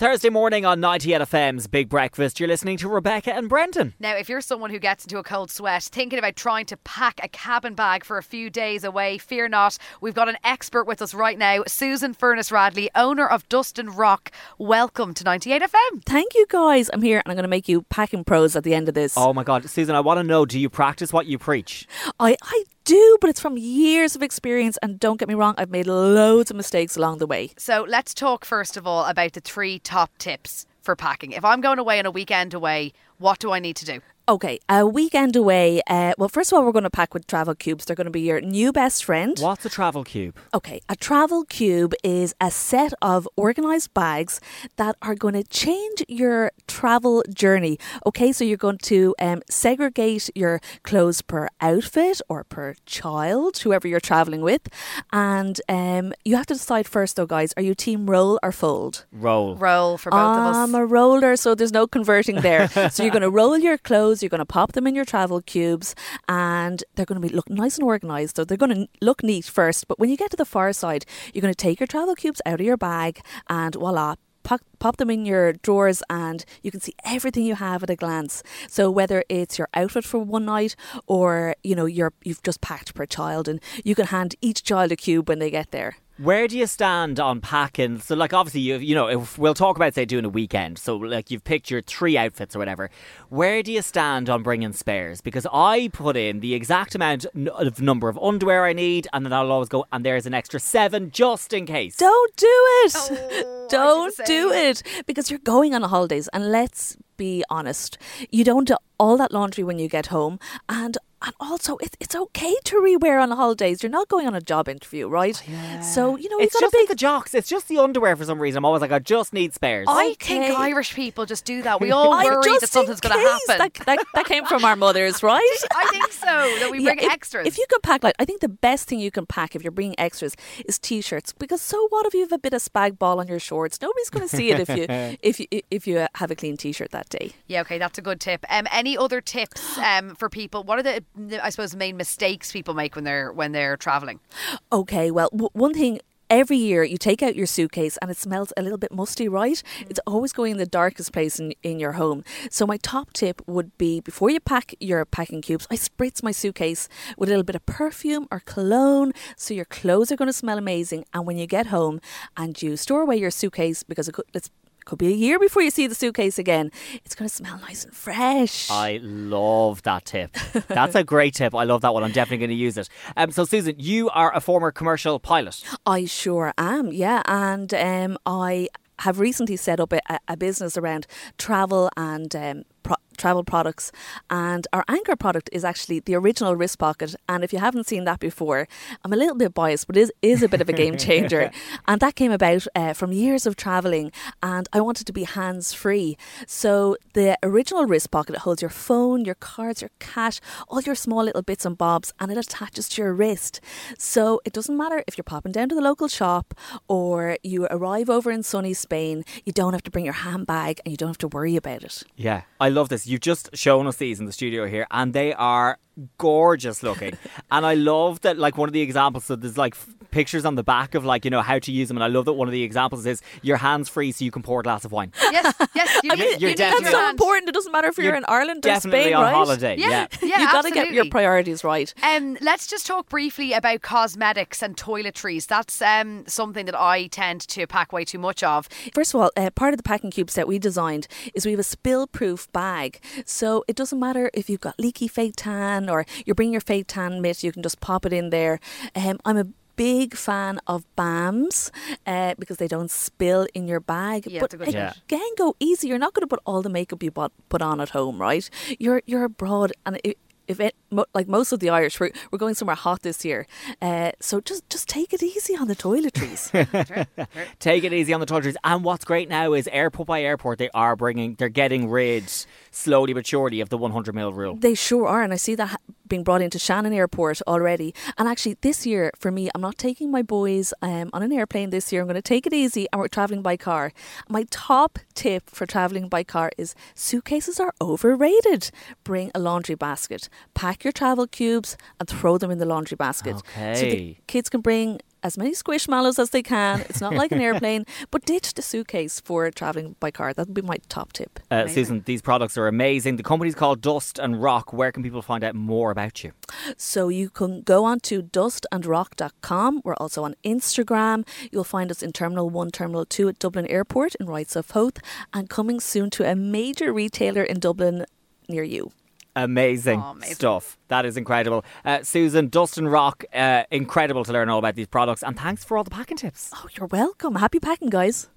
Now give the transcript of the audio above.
Thursday morning on 98 FM's Big Breakfast, you're listening to Rebecca and Brendan. Now, if you're someone who gets into a cold sweat, thinking about trying to pack a cabin bag for a few days away, fear not. We've got an expert with us right now, Susan Furniss Radley, owner of Dust and Rock. Welcome to 98 FM. Thank you, guys. I'm here and I'm going to make you packing pros at the end of this. Oh my God, Susan, I want to know do you practice what you preach? I, I do, but it's from years of experience. And don't get me wrong, I've made loads of mistakes along the way. So, let's talk first of all about the three top tips for packing. If I'm going away on a weekend away, what do I need to do? Okay, a weekend away. Uh, well, first of all, we're going to pack with travel cubes. They're going to be your new best friend. What's a travel cube? Okay, a travel cube is a set of organized bags that are going to change your travel journey. Okay, so you're going to um, segregate your clothes per outfit or per child, whoever you're traveling with. And um, you have to decide first, though, guys, are you team roll or fold? Roll. Roll for both of us. I'm a roller, so there's no converting there. so you're going to roll your clothes, you're going to pop them in your travel cubes, and they're going to be look nice and organized. So they're going to look neat first. But when you get to the far side, you're going to take your travel cubes out of your bag, and voila. Pop, pop them in your drawers and you can see everything you have at a glance. So whether it's your outfit for one night or you know you're you've just packed per child and you can hand each child a cube when they get there. Where do you stand on packing? So, like, obviously, you you know, if we'll talk about say doing a weekend. So, like, you've picked your three outfits or whatever. Where do you stand on bringing spares? Because I put in the exact amount of number of underwear I need, and then I'll always go, and there's an extra seven just in case. Don't do it. Oh, don't do it because you're going on holidays and let's be honest. You don't do all that laundry when you get home and and also it's it's okay to rewear on holidays. You're not going on a job interview, right? Yeah. So, you know, It's you've got just a like the jocks. It's just the underwear for some reason. I'm always like, I just need spares. I think Irish people just do that. We all I- worry that something's going to happen. That, that, that came from our mothers, right? I think so. That we Yeah, bring if, extras. If you could pack like, I think the best thing you can pack if you're bringing extras is t-shirts because so what if you have a bit of spag ball on your shorts? Nobody's going to see it if you if you if you have a clean t-shirt that day. yeah, okay, that's a good tip. Um, any other tips um, for people? What are the, the, I suppose, the main mistakes people make when they're when they're traveling? Okay, well, w- one thing. Every year you take out your suitcase and it smells a little bit musty, right? Mm. It's always going in the darkest place in, in your home. So my top tip would be before you pack your packing cubes, I spritz my suitcase with a little bit of perfume or cologne so your clothes are going to smell amazing. And when you get home and you store away your suitcase because it could, it's, could be a year before you see the suitcase again, it's going to smell nice and fresh. I love that tip. That's a great tip. I love that one. I'm definitely going to use it. Um, so, Susan, you are a former commercial pilot. I sure am, yeah. And um, I have recently set up a, a business around travel and um, pro- travel products. And our anchor product is actually the original wrist pocket. And if you haven't seen that before, I'm a little bit biased, but it is, is a bit of a game changer. and that came about uh, from years of traveling. And I wanted to be hands free. So the original wrist pocket holds your phone, your cards, your cash, all your small little bits and bobs, and it attaches to your wrist. So it doesn't matter if you're popping down to the local shop or you arrive over in sunny Spain, you don't have to bring your handbag and you don't have to worry about it. Yeah, I love this. You've just shown us these in the studio here, and they are gorgeous looking. and I love that, like, one of the examples, so there's like pictures on the back of, like, you know, how to use them. And I love that one of the examples is your hands free so you can pour a glass of wine. Yes, yes. You I mean, you you're need definitely- That's so hand. important. It doesn't matter if you're, You're in Ireland or Definitely Spain, on right? holiday. Yeah, Yeah. yeah. you got to get your priorities right. Um, let's just talk briefly about cosmetics and toiletries. That's um, something that I tend to pack way too much of. First of all, uh, part of the packing cubes that we designed is we have a spill-proof bag. So it doesn't matter if you've got leaky fake tan or you're bringing your fake tan mitt, you can just pop it in there. Um, I'm a big fan of BAMs uh, because they don't spill in your bag. Yeah, but it's Yeah. again, go easy. You're not going to put all the makeup you bought, put on at home, right? You're you're abroad, and it, if it, mo- like most of the Irish, we're, we're going somewhere hot this year. Uh, so just just take it easy on the toiletries. Take it easy on the toiletries. And what's great now is airport by airport, they are bringing, they're getting rid slowly but surely of the 100 mil rule. They sure are, and I see that ha- being brought into Shannon Airport already. And actually, this year for me, I'm not taking my boys um, on an airplane this year. I'm going to take it easy, and we're traveling by car. My top tip for traveling by car is suitcases are overrated. Bring a laundry basket, pack your travel cubes, and throw them in the laundry basket. Okay. So the kids can bring as many squishmallows as they can. It's not like an airplane, but ditch the suitcase for traveling by car. That would be my top tip. Uh, Susan, these products are amazing. The company's called Dust and Rock. Where can people find out more about you? So you can go on to dustandrock.com. We're also on Instagram. You'll find us in Terminal 1, Terminal 2 at Dublin Airport in Wrights of Howth, and coming soon to a major retailer in Dublin near you. Amazing, Oh, amazing. stuff. That is incredible. Uh, Susan, Dust and Rock, uh, incredible to learn all about these products. And thanks for all the packing tips. Oh, you're welcome. Happy packing, guys.